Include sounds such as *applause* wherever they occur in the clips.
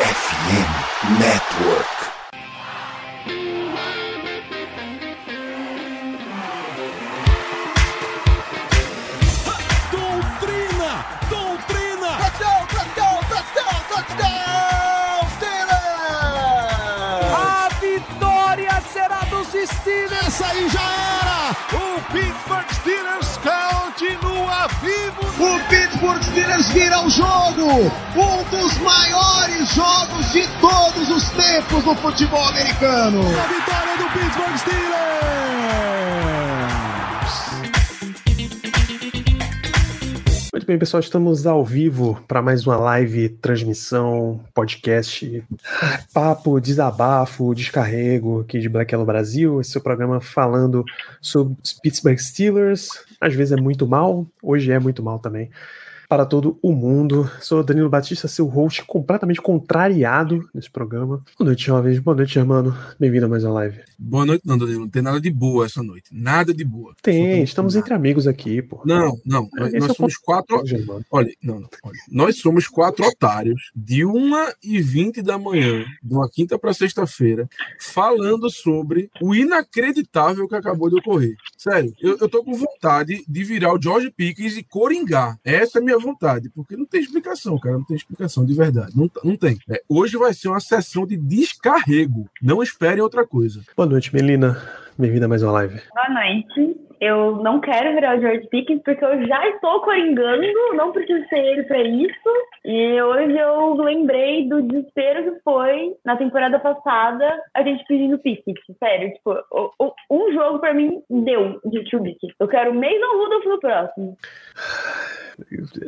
FM Network. Doutrina! Doutrina! Touchdown, touchdown, touchdown, touchdown, Steelers! A vitória será dos Steelers! Essa aí já era! O Pittsburgh O Pittsburgh Steelers vira o jogo! Um dos maiores jogos de todos os tempos no futebol americano! A vitória do Pittsburgh Steelers! Muito bem, pessoal, estamos ao vivo para mais uma live, transmissão, podcast, papo, desabafo, descarrego aqui de Black Yellow Brasil. Esse é o programa falando sobre Pittsburgh Steelers. Às vezes é muito mal, hoje é muito mal também. Para todo o mundo. Sou Danilo Batista, seu host completamente contrariado nesse programa. Boa noite, jovens. Boa noite, Germano. Bem-vindo a mais uma live. Boa noite, não, Danilo. Não tem nada de boa essa noite. Nada de boa. Tem, estamos nada. entre amigos aqui, pô. Não, não. Nós, Esse nós é somos quatro. Germano. Olha, não, não. Olha. Nós somos quatro otários de 1h20 da manhã, de uma quinta para sexta-feira, falando sobre o inacreditável que acabou de ocorrer. Sério, eu, eu tô com vontade de virar o George Pickens e coringar. Essa é a minha vontade, porque não tem explicação, cara. Não tem explicação de verdade. Não, não tem. É, hoje vai ser uma sessão de descarrego. Não esperem outra coisa. Boa noite, Melina. Bem-vinda a mais uma live. Boa noite. Eu não quero virar o George Pickens porque eu já estou coringando, não preciso ser ele para isso. E hoje eu lembrei do desespero que foi na temporada passada a gente pedindo Pickens. Sério, tipo, o- o- um jogo para mim deu de Trubisky. Eu quero Mason Rudolph no próximo.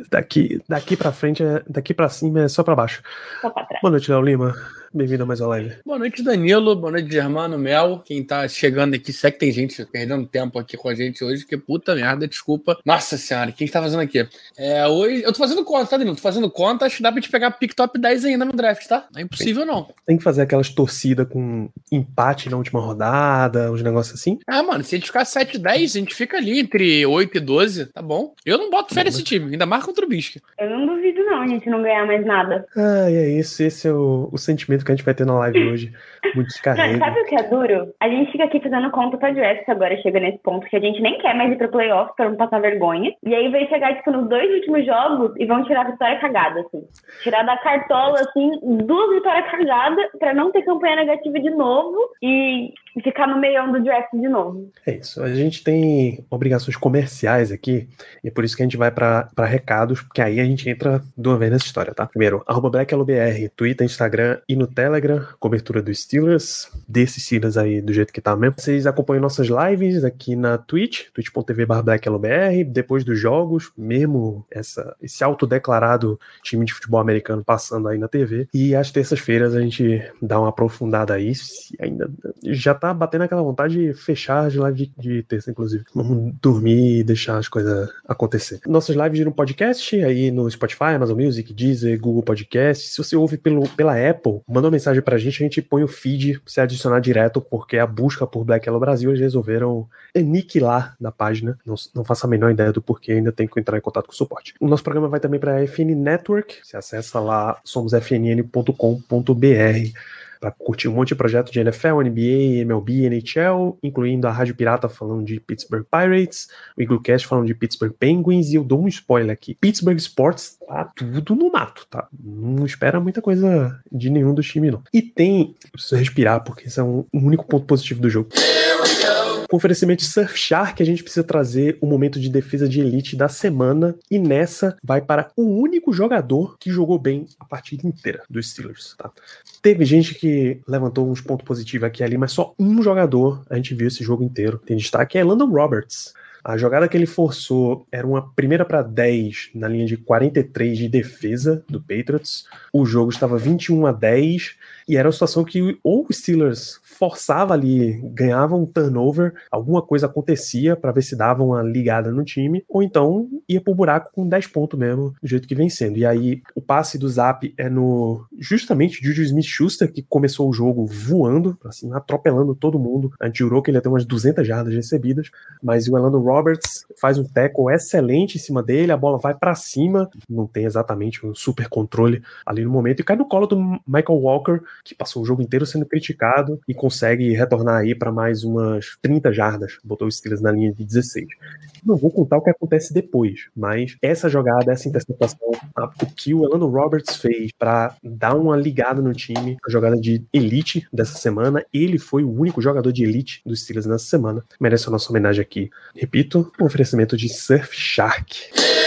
Daqui, daqui pra frente, é, daqui pra cima é só pra baixo. Só pra trás. Boa noite, Léo Lima. Bem-vindo a mais uma live. Boa noite, Danilo. Boa noite, Germano, Mel. Quem tá chegando aqui, sei que tem gente perdendo tempo aqui com a gente hoje, que puta merda, desculpa. Nossa senhora, o que a gente tá fazendo aqui? É, hoje, eu tô fazendo conta, tá, Danilo? Tô fazendo conta, acho que dá pra gente pegar pick top 10 ainda no draft, tá? Não é impossível, não. Tem que fazer aquelas torcidas com empate na última rodada, uns negócios assim. Ah, mano, se a gente ficar 7 10, a gente fica ali entre 8 e 12, tá bom? Eu não boto fé nesse time, ainda mais contra o Bisque. Eu não duvido, a gente não ganhar mais nada. Ah, e é isso. Esse é o, o sentimento que a gente vai ter na live hoje. Muito *laughs* descarrego. sabe o que é duro? A gente fica aqui fazendo conta pra draft agora, chega nesse ponto que a gente nem quer mais ir pro playoff pra não passar vergonha. E aí vai chegar, tipo, nos dois últimos jogos e vão tirar a vitória cagada, assim. Tirar da cartola, assim, duas vitórias cagadas pra não ter campanha negativa de novo e ficar no meião do draft de novo. É isso. A gente tem obrigações comerciais aqui, e é por isso que a gente vai pra recados, porque aí a gente entra de uma vez nessa história, tá? Primeiro, arroba BlackLBR, Twitter, Instagram e no Telegram, cobertura dos Steelers, desses Steelers aí do jeito que tá mesmo. Vocês acompanham nossas lives aqui na Twitch, twitch.tv BlackLBR, depois dos jogos, mesmo essa, esse autodeclarado time de futebol americano passando aí na TV. E às terças-feiras a gente dá uma aprofundada aí, se ainda já tá batendo aquela vontade de fechar as lives de, de terça, inclusive. Vamos dormir e deixar as coisas acontecer. Nossas lives no podcast, aí no Spotify, Amazon Music, Deezer, Google Podcast. Se você ouve pelo, pela Apple, manda uma mensagem pra gente, a gente põe o feed pra você adicionar direto, porque a busca por Black Yellow Brasil eles resolveram aniquilar na página. Não, não faço a menor ideia do porquê, ainda tem que entrar em contato com o suporte. O nosso programa vai também pra FN Network. Você acessa lá somosfnn.com.br para curtir um monte de projeto de NFL, NBA, MLB, NHL, incluindo a Rádio Pirata falando de Pittsburgh Pirates, o Iglocast falando de Pittsburgh Penguins, e eu dou um spoiler aqui. Pittsburgh Sports tá tudo no mato, tá? Não espera muita coisa de nenhum dos times, não. E tem, preciso respirar, porque esse é um, um único ponto positivo do jogo. Com oferecimento de Surfshark, a gente precisa trazer o momento de defesa de elite da semana. E nessa vai para o único jogador que jogou bem a partida inteira dos Steelers. Tá? Teve gente que levantou uns pontos positivos aqui e ali, mas só um jogador a gente viu esse jogo inteiro. Tem destaque é Landon Roberts. A jogada que ele forçou era uma primeira para 10 na linha de 43 de defesa do Patriots. O jogo estava 21 a 10 e era uma situação que ou o Steelers forçava ali, ganhava um turnover, alguma coisa acontecia para ver se dava uma ligada no time, ou então ia pro buraco com 10 pontos mesmo, do jeito que vem sendo. E aí o passe do Zap é no justamente Juju Smith-Schuster, que começou o jogo voando, assim, atropelando todo mundo. A gente jurou que ele ia ter umas 200 jardas recebidas, mas o Elano Roberts faz um tackle excelente em cima dele, a bola vai para cima, não tem exatamente um super controle ali no momento, e cai no colo do Michael Walker, que passou o jogo inteiro sendo criticado e consegue retornar aí para mais umas 30 jardas, botou os Steelers na linha de 16. Não vou contar o que acontece depois, mas essa jogada, essa interceptação, o que o Elano Roberts fez para dar uma ligada no time, a jogada de elite dessa semana, ele foi o único jogador de elite dos Steelers nessa semana, merece a nossa homenagem aqui. Repito, um oferecimento de Surfshark.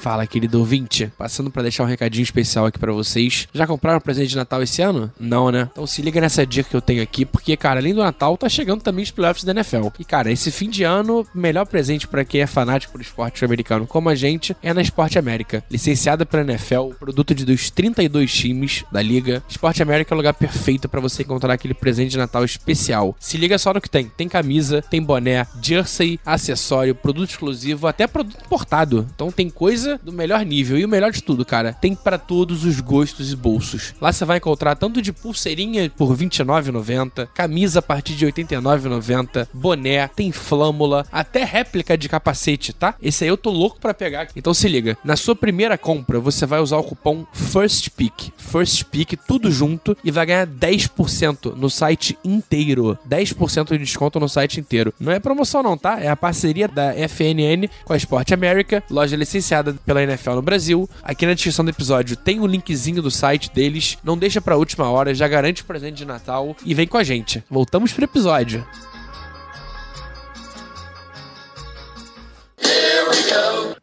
Fala, querido ouvinte. Passando para deixar um recadinho especial aqui para vocês. Já compraram presente de Natal esse ano? Não, né? Então se liga nessa dica que eu tenho aqui, porque, cara, além do Natal, tá chegando também os playoffs da NFL. E, cara, esse fim de ano, melhor presente para quem é fanático por esporte americano como a gente é na Esporte América. Licenciada pela NFL, produto de dos 32 times da liga. Esporte América é o lugar perfeito para você encontrar aquele presente de Natal especial. Se liga só no que tem. Tem camisa, tem boné, jersey, acessório, produto exclusivo, até produto importado. Então tem coisa do melhor nível. E o melhor de tudo, cara, tem para todos os gostos e bolsos. Lá você vai encontrar tanto de pulseirinha por R$29,90, camisa a partir de R$89,90, boné, tem flâmula, até réplica de capacete, tá? Esse aí eu tô louco para pegar. Então se liga, na sua primeira compra você vai usar o cupom FIRSTPICK, FIRSTPICK, tudo junto, e vai ganhar 10% no site inteiro. 10% de desconto no site inteiro. Não é promoção não, tá? É a parceria da FNN com a Sport America, loja licenciada pela NFL no Brasil. Aqui na descrição do episódio tem o um linkzinho do site deles. Não deixa pra última hora, já garante o presente de Natal e vem com a gente. Voltamos pro episódio.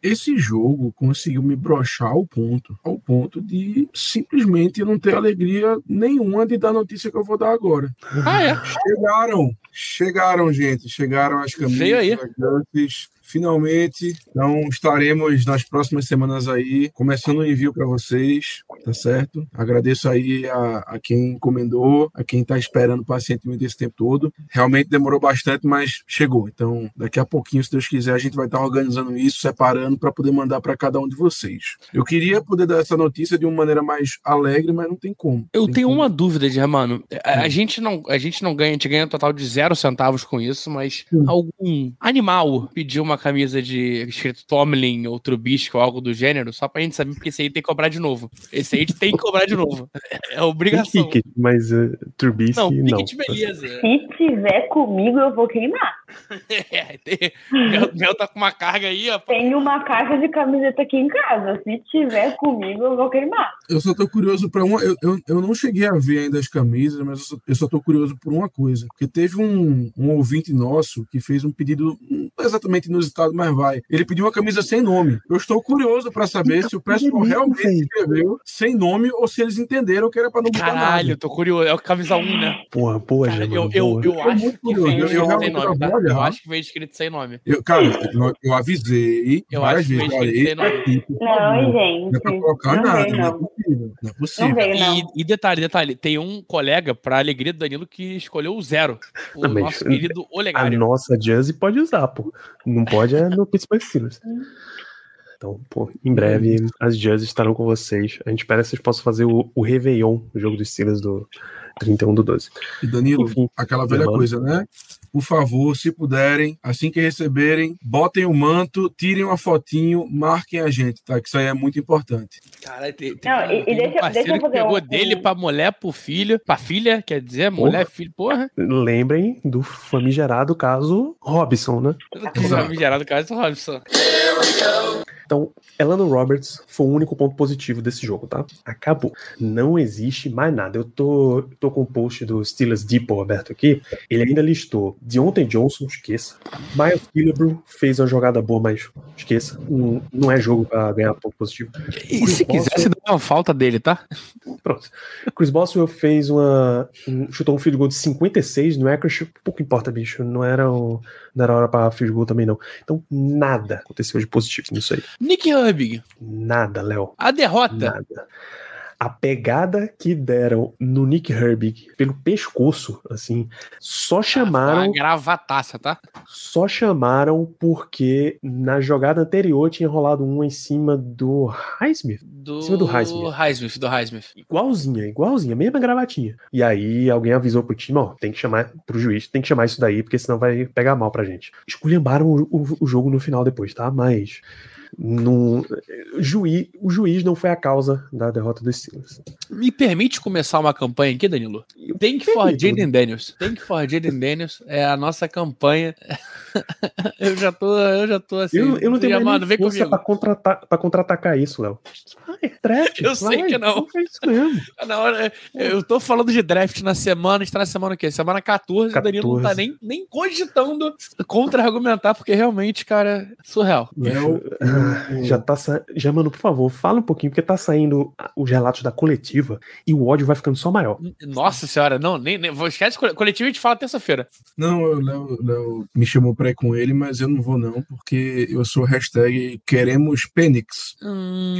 Esse jogo conseguiu me brochar ao ponto, ao ponto de simplesmente eu não ter alegria nenhuma de dar a notícia que eu vou dar agora. Ah, é? Chegaram, chegaram, gente, chegaram as camisas. Veio aí. Finalmente. Então estaremos nas próximas semanas aí, começando o envio para vocês, tá certo? Agradeço aí a, a quem encomendou, a quem está esperando pacientemente esse tempo todo. Realmente demorou bastante, mas chegou. Então, daqui a pouquinho, se Deus quiser, a gente vai estar tá organizando isso, separando para poder mandar para cada um de vocês. Eu queria poder dar essa notícia de uma maneira mais alegre, mas não tem como. Eu tem tenho como. uma dúvida, Germano. A, a Hum. gente não, a gente não ganha, a gente ganha um total de zero centavos com isso, mas Hum. algum animal pediu uma camisa de escrito Tomlin ou Trubisky ou algo do gênero, só pra gente saber, porque esse aí tem que cobrar de novo. Esse aí a gente tem que cobrar de novo. *laughs* É Tem obrigação. Mas uh, Trubisky Não, não. Beleza. Se tiver comigo, eu vou queimar. *laughs* É, tem- Mel, Mel tá com uma carga aí, ó. Tenho uma caixa de camiseta aqui em casa. Se tiver comigo, eu vou queimar. Eu só tô curioso para uma. Eu, eu, eu não cheguei a ver ainda as camisas, mas eu só, eu só tô curioso por uma coisa. Porque teve um, um ouvinte nosso que fez um pedido hum, não inusitado, mas vai. Ele pediu uma camisa sem nome. Eu estou curioso para saber se o pessoal bonito, realmente escreveu sem nome ou se eles entenderam que era para não botar Caralho, nada. eu tô curioso. É o camisa 1, né? Porra, boa, Cara, eu, eu, eu Tô acho muito que veio Eu- eu escrito sem nome, tá? Eu acho que veio escrito sem nome. Eu, cara, eu, eu avisei Eu várias acho que veio escrito sem nome. por Não, gente. Não é pra colocar não nada, veio, não é não. possível. Não é possível. Não veio, não. E, e detalhe, detalhe, tem um colega, pra alegria do Danilo, que escolheu o zero. O Não, nosso querido A Olegário. nossa Jersey pode usar, pô. Não pode é no Pittsburgh Steelers. *laughs* Então, pô, em breve as Jerseys estarão com vocês. A gente espera que vocês possam fazer o, o Réveillon, o jogo dos Steelers do 31 do 12. E Danilo, Enfim, aquela velha coisa, né? Por favor, se puderem, assim que receberem, botem o manto, tirem uma fotinho, marquem a gente, tá? Que isso aí é muito importante. Caralho, tem, tem, Não, e- e tem deixa- um deixa parceiro eu que fazer pegou um- dele pra mulher, pro filho, pra filha, quer dizer, mulher, filho, porra. Lembrem do famigerado caso Robson, né? Exato. Gerado caso do Robson. Então, Elano Roberts foi o único ponto positivo desse jogo, tá? Acabou. Não existe mais nada. Eu tô, tô com o post do Steelers Depot aberto aqui. Ele ainda listou Deontay Johnson, esqueça. Miles Killebrew fez uma jogada boa, mas esqueça. Não, não é jogo pra ganhar ponto positivo. E se quisesse, dá uma falta dele, tá? Pronto. Chris Boswell fez uma. um- chutou um field goal de 56 no Acrosh. Pouco importa, bicho. Não era, o, não era hora pra field goal também, não. Então, nada aconteceu de positivo nisso aí. Nick Hubig, Nada, Léo. a derrota. Nada. A pegada que deram no Nick Herbig pelo pescoço, assim, só chamaram. Uma gravataça, tá? Só chamaram porque na jogada anterior tinha rolado uma em cima do Highsmith. Do Em cima do Highsmith. Highsmith, do Highsmith. Igualzinha, igualzinha, mesma gravatinha. E aí alguém avisou pro time, ó, tem que chamar pro juiz, tem que chamar isso daí, porque senão vai pegar mal pra gente. Esculhambaram o, o- o jogo no final depois, tá? Mas não, juiz, o juiz não foi a causa da derrota dos Steelers. Me permite começar uma campanha aqui, Danilo? Thank for permito. Jaden Daniels. Thank for Jaden Daniels é a nossa campanha. *laughs* eu já tô, eu já tô assim. eu, eu não tenho mais mano, nem força comigo. pra, contratar, pra contra-atacar isso, Léo. Vai, draft, Eu sei vai, que não. É isso mesmo. *laughs* Na hora, eu tô falando de draft na semana, está na semana o quê? Semana 14, o Danilo não tá 14. nem, nem cogitando contra-argumentar, porque realmente, cara, surreal. Léo, *laughs* Ah, Já tá sa... Já, mano, por favor, fala um pouquinho, porque tá saindo os relatos da coletiva e o ódio vai ficando só maior. Nossa senhora, não, nem, nem vou esquece, coletivo a gente fala terça-feira. Não, o Léo, Léo me chamou pra ir com ele, mas eu não vou não, porque eu sou hashtag queremos Penix.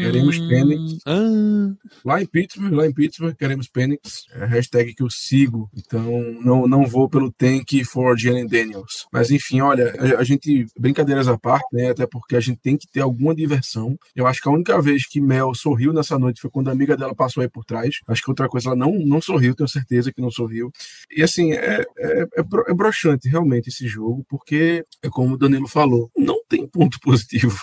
Queremos Penix. Ah, Lá em Pittsburgh, lá em Pittsburgh, queremos Penix. É a hashtag que eu sigo. Então, não, não vou pelo tank for Jalen Daniels. Mas, enfim, olha, a, a gente, brincadeiras à parte, né? Até porque a gente tem que ter alguma diversão. Eu acho que a única vez que Mel sorriu nessa noite foi quando a amiga dela passou aí por trás. Acho que outra coisa, ela não, não sorriu, tenho certeza que não sorriu. E, assim, é, é, é, é broxante realmente esse jogo, porque, é como o Danilo falou, não tem ponto *laughs* positivo.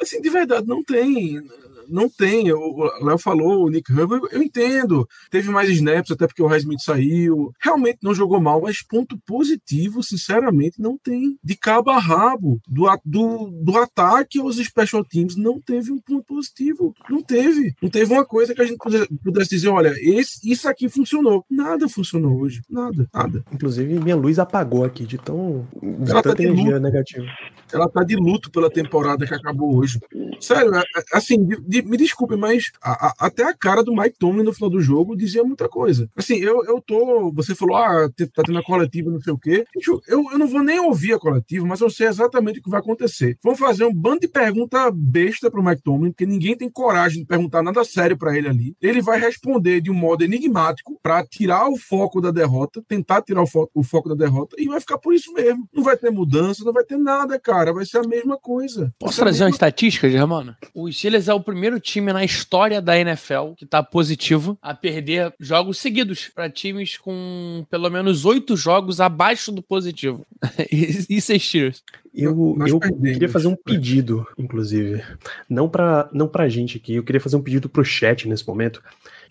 assim, de verdade, não tem. Não tem. O Léo falou, o Nick Herbert, eu entendo. Teve mais snaps, até porque o Highsmith saiu. Realmente não jogou mal, mas ponto positivo, sinceramente, não tem. De cabo a rabo, do, do, do ataque aos special teams, não teve um ponto positivo. Não teve. Não teve uma coisa que a gente pudesse, dizer: olha, esse, isso aqui funcionou. Nada funcionou hoje. Nada, nada. Inclusive, minha luz apagou aqui de tão. de Ela tá tanta de energia negativa. ela tá de luto pela temporada que acabou hoje. Sério, é- é- assim, de- de- me desculpe, mas a- a- até a cara do Mike Tomlin no final do jogo dizia muita coisa. Assim, eu, eu tô. Você falou, ah, tá tendo a coletiva, não sei o quê. Eu, eu não vou nem ouvir a coletiva, mas eu sei exatamente o que vai acontecer. Vão fazer um bando de pergunta besta pro Mike Tomlin, porque ninguém tem coragem de perguntar nada sério pra ele ali. Ele vai responder de um modo enigmático pra tirar o foco da derrota, tentar tirar o, fo- o foco da derrota, e vai ficar por isso mesmo. Não vai ter mudança, não vai ter nada, cara. Vai ser a mesma coisa. Posso trazer uma mesma estatística, Germano? O Steelers é o primeiro time na história da NFL que tá positivo a perder jogos seguidos para times com pelo menos oito jogos abaixo do positivo. Isso é Steelers. Eu, eu queria fazer um pedido, inclusive. Não pra, não pra gente aqui, eu queria fazer um pedido pro chat nesse momento.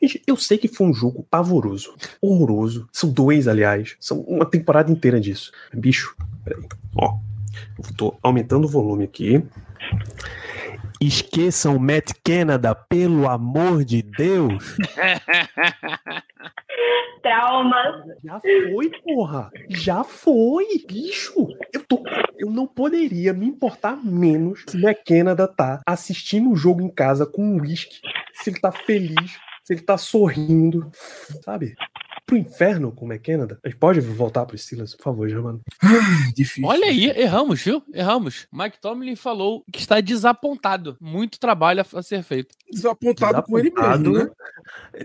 Gente, eu sei que foi um jogo pavoroso, horroroso. São dois, aliás. São uma temporada inteira disso. Bicho, peraí. Ó, eu tô aumentando o volume aqui. Esqueçam Matt Canada, pelo amor de Deus. *laughs* Traumas. Já foi, porra. Já foi, bicho. Eu, tô, eu não poderia me importar menos se o McKenna tá assistindo o jogo em casa com um whisky, se ele tá feliz, se ele tá sorrindo, sabe? Pro inferno com o McKenna. A gente pode voltar pro Steelers, por favor, Germano. Difícil. Olha aí, erramos, viu? Erramos. Mike Tomlin falou que está desapontado. Muito trabalho a- ser feito. Desapontado, com ele mesmo, né?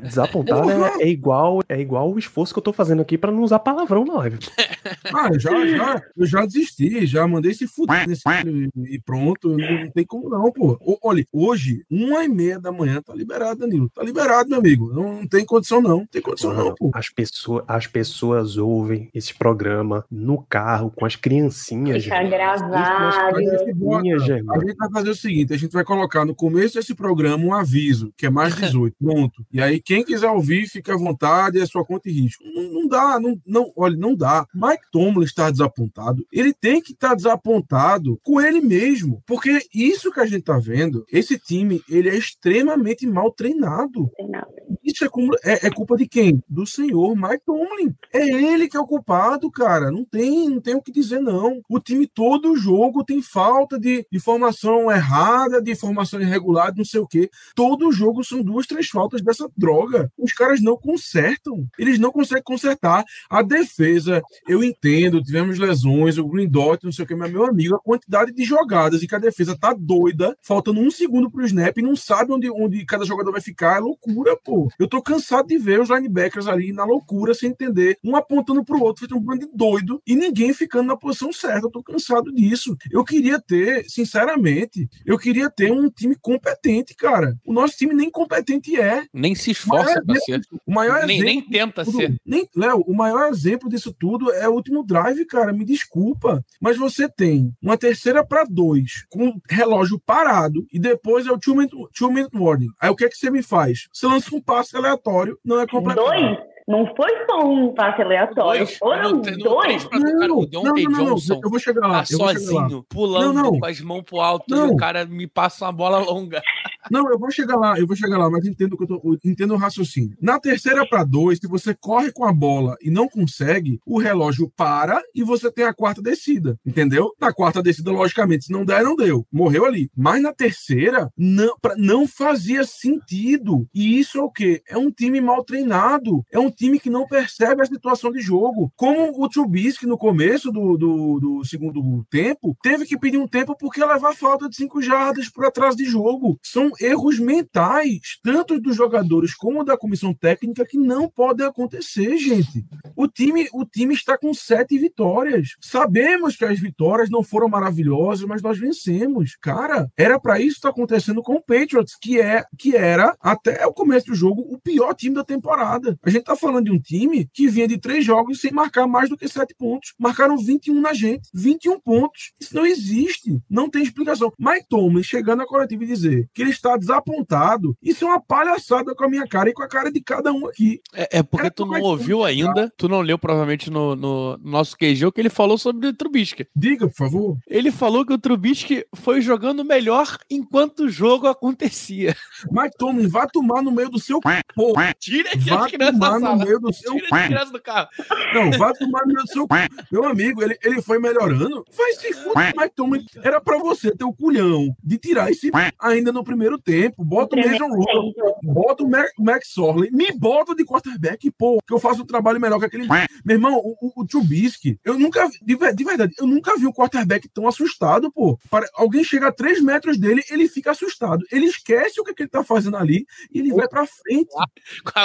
Desapontado é, é igual é igual o esforço que eu tô fazendo aqui pra não usar palavrão na live. *laughs* Ah, já, já, eu já desisti, já mandei se fuder nesse filho e pronto, não, não tem como não, pô. Olha, hoje, uma e meia da manhã, tá liberado, Danilo. Tá liberado, meu amigo. Não, não tem condição não, não tem condição não, pô. As pessoas, as pessoas ouvem esse programa no carro com as criancinhas. Fica gente. gravado. Criancinhas, a gente vai fazer o seguinte: a gente vai colocar no começo desse programa um aviso, que é mais 18, *laughs* pronto. E aí, quem quiser ouvir, fica à vontade, é sua conta e risco. Não, não dá, não, não, olha, não dá. Mike Tomlin está desapontado, ele tem que estar desapontado com ele mesmo, porque isso que a gente tá vendo, esse time, ele é extremamente mal treinado. Tem nada. isso é, como- é- é culpa de quem? Do senhor Mike Tomlin. É ele que é o culpado, cara. Não tem, não tem o que dizer, não. O time todo jogo tem falta de, de formação errada, de formação irregular, não sei o quê. Todo jogo são duas, três faltas dessa droga. Os caras não consertam. Eles não conseguem consertar. A defesa, eu entendo, tivemos lesões, o Green Dot, não sei o que, mas meu amigo, a quantidade de jogadas e que a defesa tá doida, faltando um segundo pro snap e não sabe onde, onde cada jogador vai ficar, é loucura, pô. Eu tô cansado de ver os linebackers ali na loucura, sem entender, um apontando pro outro, feito um bando de doido, e ninguém ficando na posição certa. Eu tô cansado disso. Eu queria ter, sinceramente, eu queria ter um time competente, cara. O nosso time nem competente é. Nem se esforça pra ser. O maior Nem, exemplo nem tenta tudo- ser. Nem, Léo, o maior exemplo disso tudo é o último drive, cara. Me desculpa. Mas você tem uma terceira para dois, com o relógio parado, e depois é o two minute, two minute warning. Aí o que é que você me faz? Você lança um passe aleatório, não é completo. Dois? Não foi só um passe aleatório. Dois. Foram no dois. três pra- cara, o Deontay Johnson eu vou chegar lá. tá eu vou chegar lá. sozinho, pulando Não, não. com as mãos pro alto e Não. o cara me passa uma bola longa. *laughs* Não, eu vou chegar lá, eu vou chegar lá, mas entendo que eu tô, entendo o raciocínio. Na terceira para dois, se você corre com a bola e não consegue, o relógio para e você tem a quarta descida, entendeu? Na quarta descida, logicamente, se não der, não deu, morreu ali. Mas na terceira, não, pra- não fazia sentido. E isso é o quê? É um time mal treinado, é um time que não percebe a situação de jogo. Como o Trubisky no começo do, do, do segundo tempo, teve que pedir um tempo porque levar falta de cinco jardas por atrás de jogo. São erros mentais, tanto dos jogadores como da comissão técnica, que não podem acontecer, gente. O time, o time está com sete vitórias. Sabemos que as vitórias não foram maravilhosas, mas nós vencemos. Cara, era para isso estar acontecendo com o Patriots, que é que era até o começo do jogo o pior time da temporada. A gente tá falando de um time que vinha de três jogos sem marcar mais do que sete pontos. Marcaram 21 na gente, 21 pontos. Isso não existe, não tem explicação. Mike Tomlin chegando à coletiva e dizer que ele está desapontado, isso é uma palhaçada com a minha cara e com a cara de cada um aqui. É, é porque Cara, tu não que ouviu ainda, tu não leu provavelmente no, no nosso QG o que ele falou sobre o Trubisky. Diga, por favor. Ele falou que o Trubisky foi jogando melhor enquanto o jogo acontecia. Mike Tomlin, vá tomar no meio do seu porra. Tira aqui Vá tomar no meio do *laughs* seu Tira do carro. Não, vai tomar no meio do seu. Meu amigo, ele, ele foi melhorando. Vai se fuder, Mike Tomlin. Era pra você ter o culhão de tirar esse ainda no primeiro tempo. Bota o Mason Rudolph, bota o Max Sorley, me bota de quarterback, pô, que eu faço um trabalho melhor que aquele. Meu irmão, o, o, o Trubisky, eu nunca vi, de, de verdade, eu nunca vi um quarterback tão assustado, pô. Para, alguém chega a três metros dele, ele fica assustado. Ele esquece o que, que ele tá fazendo ali e ele vai pra frente.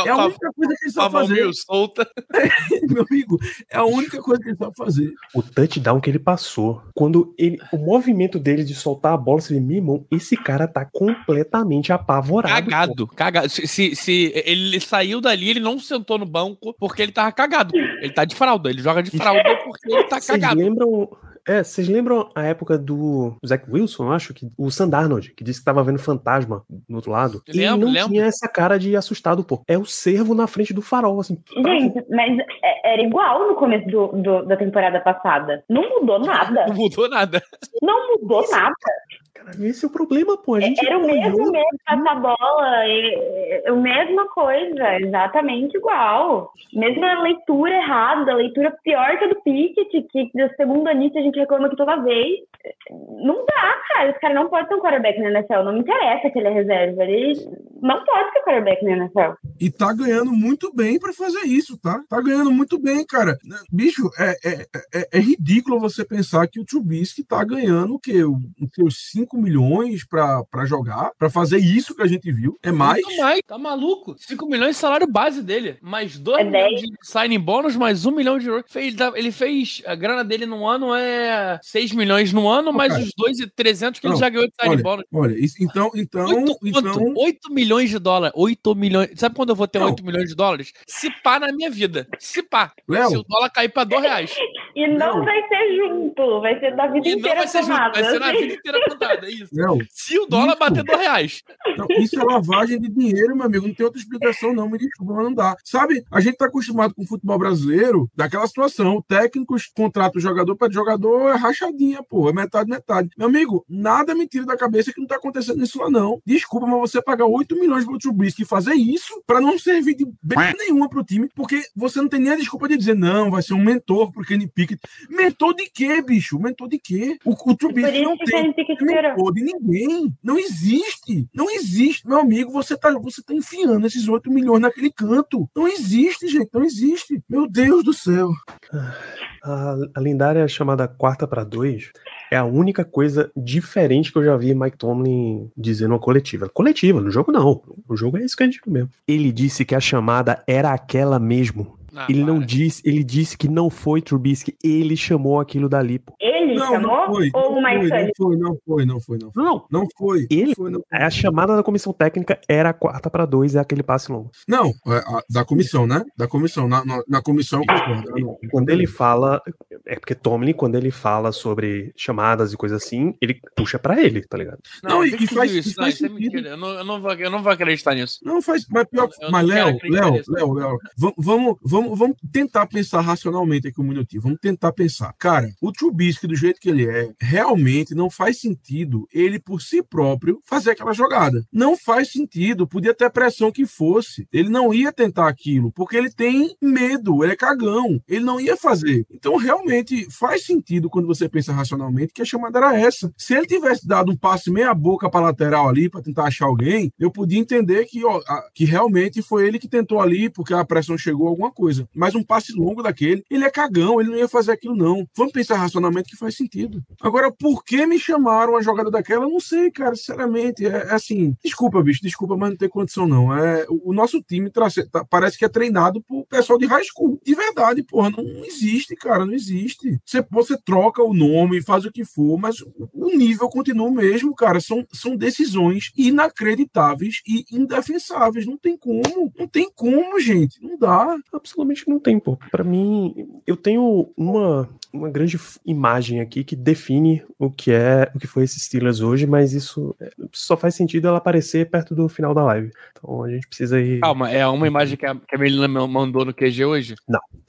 É a única coisa que ele sabe fazer. meio solta. *laughs* Meu amigo, é a única coisa que ele sabe fazer. O touchdown que ele passou, quando ele. O movimento dele de soltar a bola, você vê, meu irmão, esse cara tá completamente apavorado. Cagado, cagado. Se, se, se ele saiu dali, ele não sentou no banco porque ele tava cagado. Ele tá de fralda, ele joga de fralda porque ele tá Vocês cagado. lembram. É, vocês lembram a época do Zach Wilson, eu acho que o Sandarnold, que disse que tava vendo fantasma no outro lado. ele Lembro, não lembro. tinha essa cara de assustado, pô. É o servo na frente do farol, assim. Gente, mas é- era igual no começo do, do- da temporada passada. Não mudou *laughs* nada. Não mudou nada. Não mudou nada. Cara, esse é o problema, pô. A gente Era o mesmo mesmo, passar bola, e- e- a mesma coisa, exatamente igual. Mesma leitura errada, leitura pior que a do Pickett, que da segunda início a gente reclama que toda vez. Não dá, cara. Esse cara não pode ser um quarterback na NFL. Não me interessa que ele é reserva. Ele não pode ser quarterback na NFL. E tá ganhando muito bem pra fazer isso, tá? Tá ganhando muito bem, cara. Bicho, é, é, é, é ridículo você pensar que o Trubisky tá ganhando o quê? O- Os seus 5 milhões pra, pra jogar, pra fazer isso que a gente viu. É mais. Muito mais. Tá maluco? 5 milhões de salário base dele. Mais 2 É milhões 10. de signing bônus, mais 1 milhão de euros. Fez- Ele fez. A grana dele no ano é 6 milhões no ano, Ô, mais cara. os 2,300 que ele Não, já ganhou de signing Olha, bônus. olha, isso- então, então, 8, então, 8 milhões de dólares. 8 milhões. Sabe quando eu vou ter Não. 8 milhões de dólares? Se pá na minha vida. Se pá. Léo. Se o dólar cair pra 2 reais. E não Não. vai ser junto, vai ser da vida E não inteira vai ser junto, vai ser na vida inteira contada. É isso. Léo, Se o dólar Isso. bater 2 reais. Não, isso é lavagem de dinheiro, meu amigo. Não tem outra explicação, não. Me desculpa, mas não dá. Sabe, a gente tá acostumado com o futebol brasileiro, daquela situação. O técnico contrata o jogador para jogador é rachadinha, pô. É metade, metade. Meu amigo, nada me tira da cabeça que não tá acontecendo isso lá, não. Desculpa, mas você pagar 8 milhões pro Trubisky e fazer isso, pra não servir de b nenhuma pro time, porque você não tem nem a desculpa de dizer, não, vai ser um mentor pro Kenny Pickett. Mentor de quê, bicho? Mentor de quê? O, o Trubisky não que o tem Kenny Pickett esperou. mentor de ninguém. Não existe. Não existe. Meu amigo, você tá, você tá enfiando esses 8 milhões naquele canto. Não existe, gente. Não existe. Meu Deus do céu. A, a lendária chamada quarta para dois é a única coisa diferente que eu já vi Mike Tomlin dizer numa coletiva. Coletiva, no jogo não. No jogo é isso que a gente viu mesmo. Ele disse que a chamada era aquela mesmo. Ah, ele não para. disse, ele disse que não foi Trubisky, ele chamou aquilo dali. Pô. Ele Não, chamou? não foi. ou Não foi, não foi, não foi, não foi, não foi. Não, Não foi. Ele- Não foi, não foi. a chamada da comissão técnica era a quarta para dois, é aquele passe longo. Não, é, a- da comissão, né? Da comissão. Na, na, na comissão não- Quando ele fala, é porque Tomlin, quando ele fala sobre chamadas e coisas assim, ele puxa pra ele, tá ligado? Não, Não, e- e, e faz- isso, e não, faz isso é. Eu não, eu, não vou, eu não vou acreditar nisso. Não faz, mas pior, Eu não mas Léo, Léo. Léo, Léo, vamos, vamos, vamos, vamos tentar pensar racionalmente aqui um minutinho. Vamos tentar pensar. Cara, o Trubisky do jeito que ele é, realmente não faz sentido ele por si próprio fazer aquela jogada. Não faz sentido. Podia ter a pressão que fosse. Ele não ia tentar aquilo porque ele tem medo. Ele é cagão. Ele não ia fazer. Então realmente faz sentido quando você pensa racionalmente que a chamada era essa. Se ele tivesse dado um passe meia boca para lateral ali para tentar achar alguém, eu podia entender que, ó, a- que realmente foi ele que tentou ali porque a pressão chegou alguma coisa. Mas um passe longo daquele, ele é cagão, ele não ia fazer aquilo não. Vamos pensar racionalmente que faz sentido. Agora, por que me chamaram a jogada daquela? Eu não sei, cara, sinceramente. É, é assim, desculpa, bicho, desculpa, mas não tem condição não. É, o, o nosso time tra- tá- parece que é treinado por pessoal de high school. De verdade, porra, não, existe, cara, não existe. Você, você troca o nome, faz o que for, mas o- o nível continua o mesmo, cara. São, são decisões inacreditáveis e indefensáveis. Não tem como, não tem como, gente. Não dá. Absolutamente não tem, pô. Pra mim, eu tenho uma, uma grande imagem aqui que define o que é o que foi esse Steelers hoje, mas isso é, só faz sentido ela aparecer perto do final da live. Então a gente precisa ir. Calma, é uma imagem que a, que a Melina me mandou no QG hoje?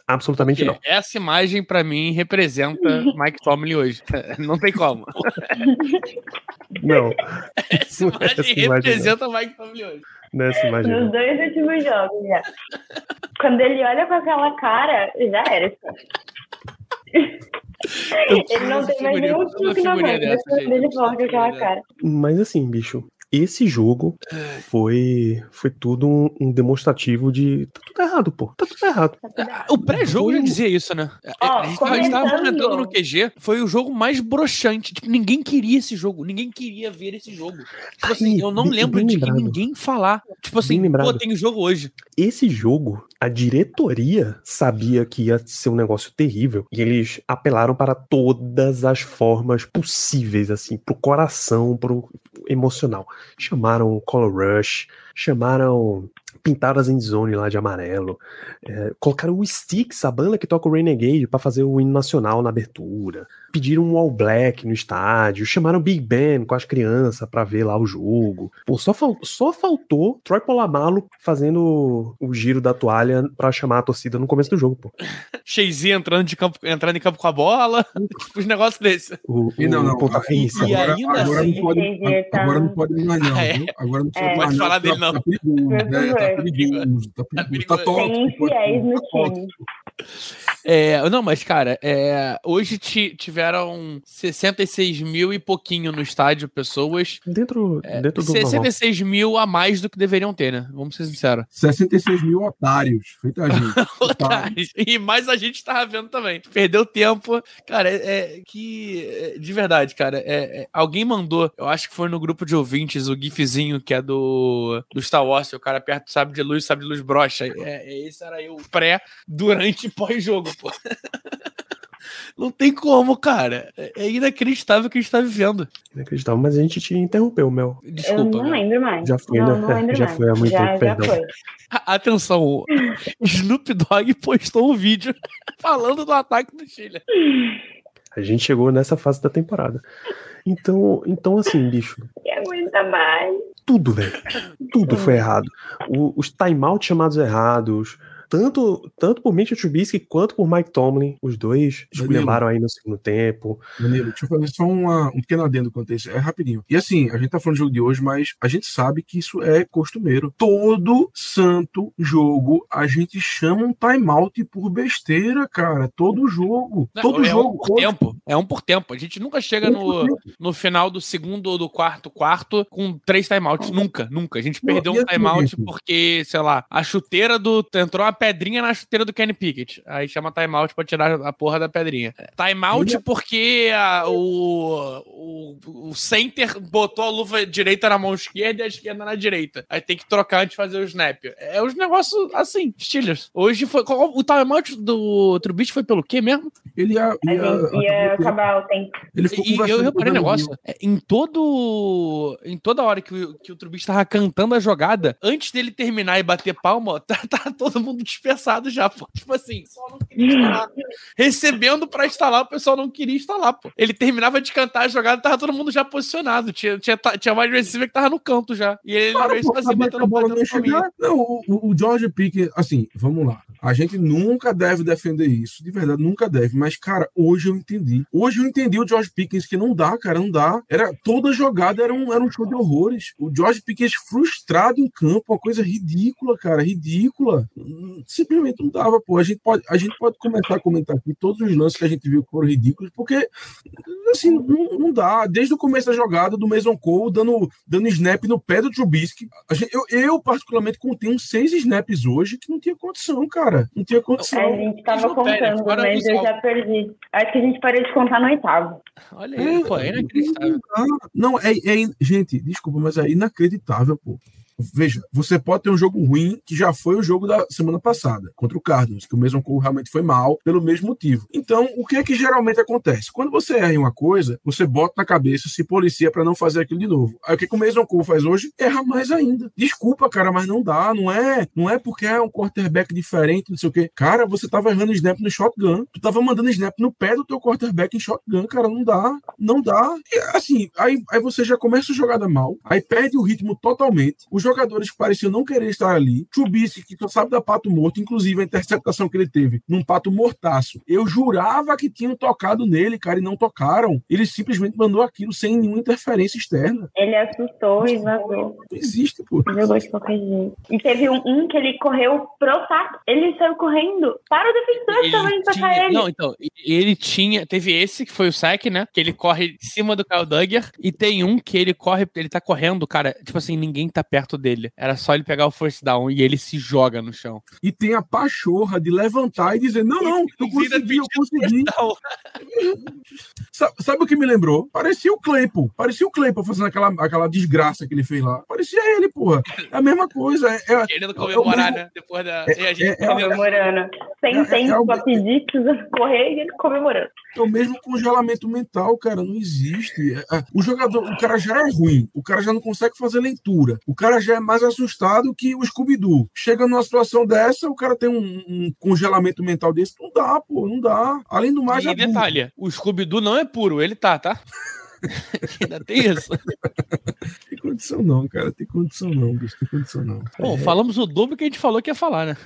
Absolutamente Porque não. essa imagem, pra mim, representa *laughs* Mike Tomlin hoje. *laughs* Não tem como. Não, *laughs* Essa Não é essa imagem imagem, representa Mike Tomlin hoje. Nessa imagem. Nos dois últimos jogos já. Quando ele olha com aquela cara, já era. Ele não tem mais nenhum truque na mão. Ele com aquela cara. Mas assim, bicho, esse jogo foi foi tudo um, um demonstrativo de tá tudo errado, pô. Tá tudo errado. O pré-jogo já dizia isso, né? Ó, a gente a gente tava comentando no QG, foi o jogo mais broxante. Tipo, ninguém queria esse jogo, ninguém queria ver esse jogo. Tipo assim, Ai, eu não bem- lembro bem de lembrado. ninguém falar. Tipo assim, pô, tem o jogo hoje. Esse jogo, a diretoria sabia que ia ser um negócio terrível e eles apelaram para todas as formas possíveis, assim, pro coração, pro emocional. Chamaram Color Rush, chamaram pintaram as endzone lá de amarelo, é, colocaram o Styx, a banda que toca o Renegade, pra fazer o hino nacional na abertura, pediram um All Black no estádio, chamaram Big Ben com as crianças pra ver lá o jogo. Pô, só, fal- só faltou Troy Polamalu fazendo o giro da toalha pra chamar a torcida no começo do jogo, pô. *laughs* Cheizinho entrando, de campo, entrando em campo com a bola, tipo, *laughs* os negócios desses. O, E não, não. pontapé e- e agora, ainda agora assim, não pode, Xavier tá- agora não pode mais não, Ah, é? viu? Agora não pode É. mais Pode não, falar tá- dele, não. Tá perigoso, né? Tá perigoso, tá Tá perigoso. Tá tóxico. Tem infiéis no tóxico. time. É, não, mas, cara, é, hoje ti- tiveram 66 mil e pouquinho no estádio, pessoas. Dentro, dentro do normal. 66 mil a mais do que deveriam ter, né? Vamos ser sinceros. 66 mil otários. Feita a gente. *laughs* Otários. e mais a gente tava vendo também. Perdeu tempo. Cara, é, é que. é, de verdade, cara. é- é, alguém mandou, eu acho que foi no grupo de ouvintes, o GIFzinho que é do, do Star Wars. O cara aperta o sabre de luz, sabre de luz brocha. É, é, esse era eu, pré, durante e pós-jogo, pô. *laughs* Não tem como, cara. É é inacreditável o que a gente tá vivendo. Inacreditável, mas a gente te interrompeu, Mel. Eu Desculpa. não lembro mais. Já foi, não, né? não lembro Já mais. foi há muito já, tempo, já perdão. foi. Atenção, *laughs* Snoop Dogg postou um vídeo *laughs* falando do ataque do Chile. A gente chegou nessa fase da temporada. Então, então assim, bicho, Que aguenta mais. tudo, velho. Tudo foi errado. O- os timeouts chamados errados. Tanto, tanto por Mitchell Trubisky quanto por Mike Tomlin. Os dois esculhambaram aí no segundo tempo. Danilo, deixa eu fazer só uma- um pequeno adendo quanto a isso. É rapidinho. E assim, a gente tá falando do jogo de hoje, mas a gente sabe que isso é costumeiro. Todo santo jogo a gente chama um timeout por besteira, cara. Todo jogo. Não, Todo é jogo. um por tempo. É um por tempo. A gente nunca chega no, no final do segundo ou do quarto quarto com três timeouts. Nunca, nunca. A gente Não, perdeu e um assim, timeout porque, sei lá, a chuteira do. Entrou uma pedrinha na chuteira do Kenny Pickett. Aí chama timeout pra tirar a porra da pedrinha. Timeout Ele- porque a- o, o, o center botou a luva direita na mão esquerda e a esquerda na direita. Aí tem que trocar antes de fazer o snap. É os negócios assim, Steelers. Hoje foi. qual- o timeout do Trubisky foi pelo quê mesmo? Ele ia, ia, ia acabou- acabar o tempo. ele ficou E eu reparei um negócio. é, Em todo. Em toda hora que o, que o Trubisky tava cantando a jogada, antes dele terminar e bater palma, *laughs* tá, tá todo mundo dispersado já, pô. Tipo assim, pessoal não queria instalar. Recebendo pra instalar, o pessoal não queria instalar, pô. Ele terminava de cantar a jogada, tava todo mundo já posicionado. Tinha, tinha, tinha mais receiver que tava no canto já. E ele Claro, era pô, assim, batendo, a bola não. Não, o, o- o George Pickens, assim, vamos lá. A gente nunca deve defender isso, de verdade, nunca deve. Mas, cara, hoje eu entendi. Hoje eu entendi o George Pickens que não dá, cara, não dá. Era, toda jogada era um, era um show de horrores. O George Pickens frustrado em campo, uma coisa ridícula, cara, ridícula. Simplesmente não dava, pô. A gente pode, a gente pode começar a comentar aqui todos os lances que a gente viu que foram ridículos, porque, assim, não, não dá. Desde o começo da jogada, do Mason Cole, dando, dando snap no pé do Trubisky. Gente- eu, eu, particularmente, contei uns seis snaps hoje que não tinha condição, cara. Não tinha condição. A gente tava Isso contando, fora mas eu já perdi. Acho que a gente parou de contar no oitavo. Olha aí, pô, é inacreditável. Não, é, é Gente, desculpa, mas é inacreditável, pô. Veja, você pode ter um jogo ruim, que já foi o jogo da semana passada, contra o Cardinals, que o mesmo Cole realmente foi mal, pelo mesmo motivo. Então, o que é que geralmente acontece? Quando você erra em uma coisa, você bota na cabeça, se policia para não fazer aquilo de novo. Aí o que, que o mesmo Cole faz hoje? Erra mais ainda. Desculpa, cara, mas não dá. Não é, não é porque é um quarterback diferente, não sei o quê. Cara, você tava errando snap no shotgun. Tu tava mandando snap no pé do teu quarterback em shotgun, cara. Não dá. Não dá. E, assim, aí, aí você já começa a jogada mal, aí perde o ritmo totalmente. Jogadores que pareciam não querer estar ali. Trubisky, que só sabe da pato morto, inclusive a interceptação que ele teve num pato mortaço. Eu jurava que tinham tocado nele, cara, e não tocaram. Ele simplesmente mandou aquilo sem nenhuma interferência externa. Ele assustou e vazou. Não existe, pô. Jogou de qualquer jeito. E teve um, um que ele correu pro saque. Ele saiu correndo para o defensor também pra tinha, sair ele. não, então, ele tinha. Teve esse que foi o sack, né? Que ele corre em cima do Kyle Duggar. E tem um que ele corre, ele tá correndo, cara. Tipo assim, ninguém tá perto dele. Era só ele pegar o first down e ele se joga no chão. E tem a pachorra de levantar e dizer: não, não, eu consegui, eu consegui. first down. *laughs* Sa- Sabe o que me lembrou? Parecia o Claypool. Parecia o Claypool fazendo aquela, aquela desgraça que ele fez lá. Parecia ele, porra. É a mesma coisa. É, é- Querendo é comemorar, mesmo- né? Depois da. É- e a gente é- é-. Comemorando. Sem É- é- tempo é pra pedir, precisando correr e ele comemorando. É o mesmo congelamento mental, cara. Não existe. É- é- o jogador, o cara já é ruim. O cara já não consegue fazer leitura. O cara já é mais assustado que o Scooby-Doo. Chega numa situação dessa, o cara tem um, um congelamento mental desse. Não dá, pô. Não dá. Além do mais, E é burro. detalhe, o Scooby-Doo não é puro, ele tá, tá? *laughs* *laughs* Ainda tem isso. Tem condição não, cara. Tem condição não, bicho. Tem condição não. Bom, falamos o dobro que a gente falou que ia falar, né?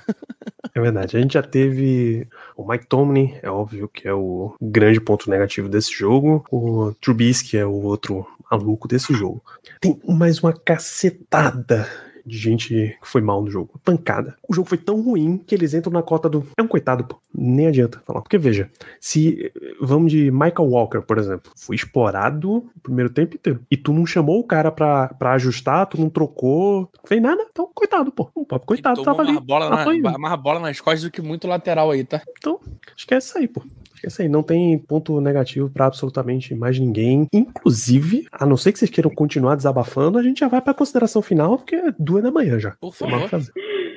É verdade. A gente já teve o Mike Tomlin, é óbvio que é o grande ponto negativo desse jogo. O Trubisky é o outro maluco desse jogo. Tem mais uma cacetada de gente que foi mal no jogo. Pancada. O jogo foi tão ruim que eles entram na cota do. É um coitado, pô. Nem adianta falar. Porque veja, se. Vamos de Michael Walker, por exemplo. Foi explorado o primeiro tempo inteiro. E tu não chamou o cara pra, pra ajustar, tu não trocou. Não fez nada. Então, coitado, pô. Um papo coitado, tava tomou ali. mais bola, na, mais bola nas costas do que muito lateral aí, tá? Então, esquece isso aí, pô. Esquece aí. Não tem ponto negativo pra absolutamente mais ninguém. Inclusive, a não ser que vocês queiram continuar desabafando, a gente já vai pra consideração final, porque é duas da manhã já. Por Tem mais o que favor. fazer.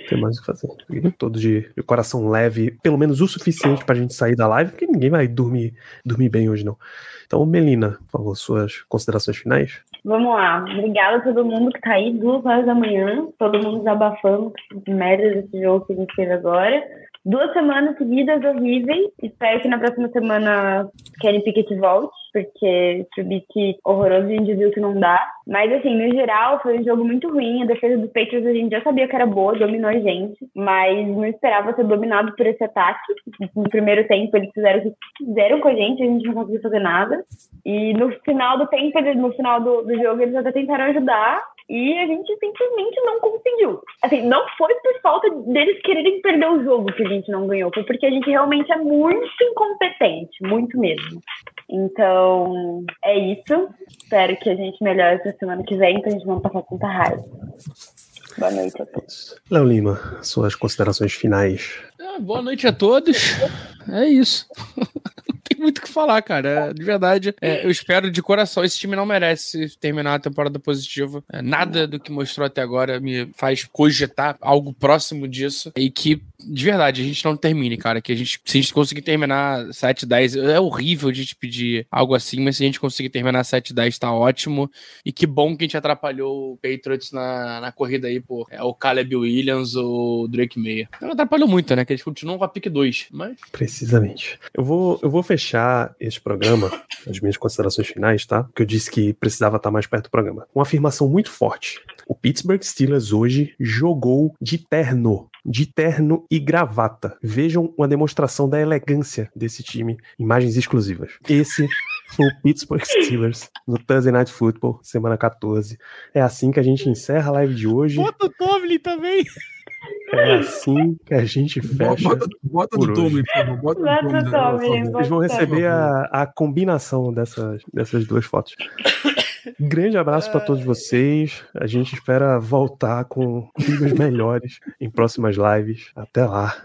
Tem mais o que fazer. Todos de, de coração leve, pelo menos o suficiente pra gente sair da live, porque ninguém vai dormir, dormir bem hoje, não. Então, Melina, por favor, suas considerações finais. Vamos lá. Obrigada a todo mundo que tá aí, duas horas da manhã. Todo mundo desabafando de merda desse jogo que a gente fez agora. Duas semanas seguidas horríveis. Espero que na próxima semana Kenny Pickett volte. porque Trubisky horroroso a gente viu que não dá. Mas, assim, no geral, foi um jogo muito ruim. A defesa dos Patriots a gente já sabia que era boa, dominou a gente, mas não esperava ser dominado por esse ataque. No primeiro tempo, eles fizeram o que quiseram com a gente, a gente não conseguiu fazer nada. E no final do tempo, no final do, do jogo, eles até tentaram ajudar, e a gente simplesmente não conseguiu. Assim, não foi por falta deles quererem perder o jogo que a gente não ganhou, foi porque a gente realmente é muito incompetente, muito mesmo. Então, é isso. Espero que a gente melhore essa semana que vem, pra gente não passar tanta raiva. Boa noite a todos. Léo Lima, suas considerações finais. É, boa noite a todos. É isso. *laughs* não tem muito o que falar, cara. De verdade, é, eu espero de coração. Esse time não merece terminar a temporada positiva. É, nada do que mostrou até agora me faz cogitar algo próximo disso. E que, de verdade, a gente não termine, cara. Que a gente, se a gente conseguir terminar 7, 10, é horrível a gente pedir algo assim, mas se a gente conseguir terminar 7, 10, tá ótimo. E que bom que a gente atrapalhou o Patriots na, na corrida aí por é, o Caleb Williams ou o Drake Meyer. Não atrapalhou muito, né? Que eles continuam com a pick 2, mas... Precisamente. Eu vou, eu vou fechar esse programa, as minhas considerações finais, tá? Porque eu disse que precisava estar mais perto do programa. Uma afirmação muito forte. O Pittsburgh Steelers hoje jogou de terno. De terno e gravata. Vejam uma demonstração da elegância desse time. Imagens exclusivas. Esse foi o Pittsburgh Steelers no Thursday Night Football, semana 14. É assim que a gente encerra a live de hoje. Bota o Tomlin também. É assim que a gente fecha. Bota, bota por do hoje. Tomlin, por favor. Bota Tomlin, favor. Vocês vão receber a, a combinação dessas, dessas duas fotos. Grande abraço para todos vocês. A gente espera voltar com vídeos melhores em próximas lives. Até lá.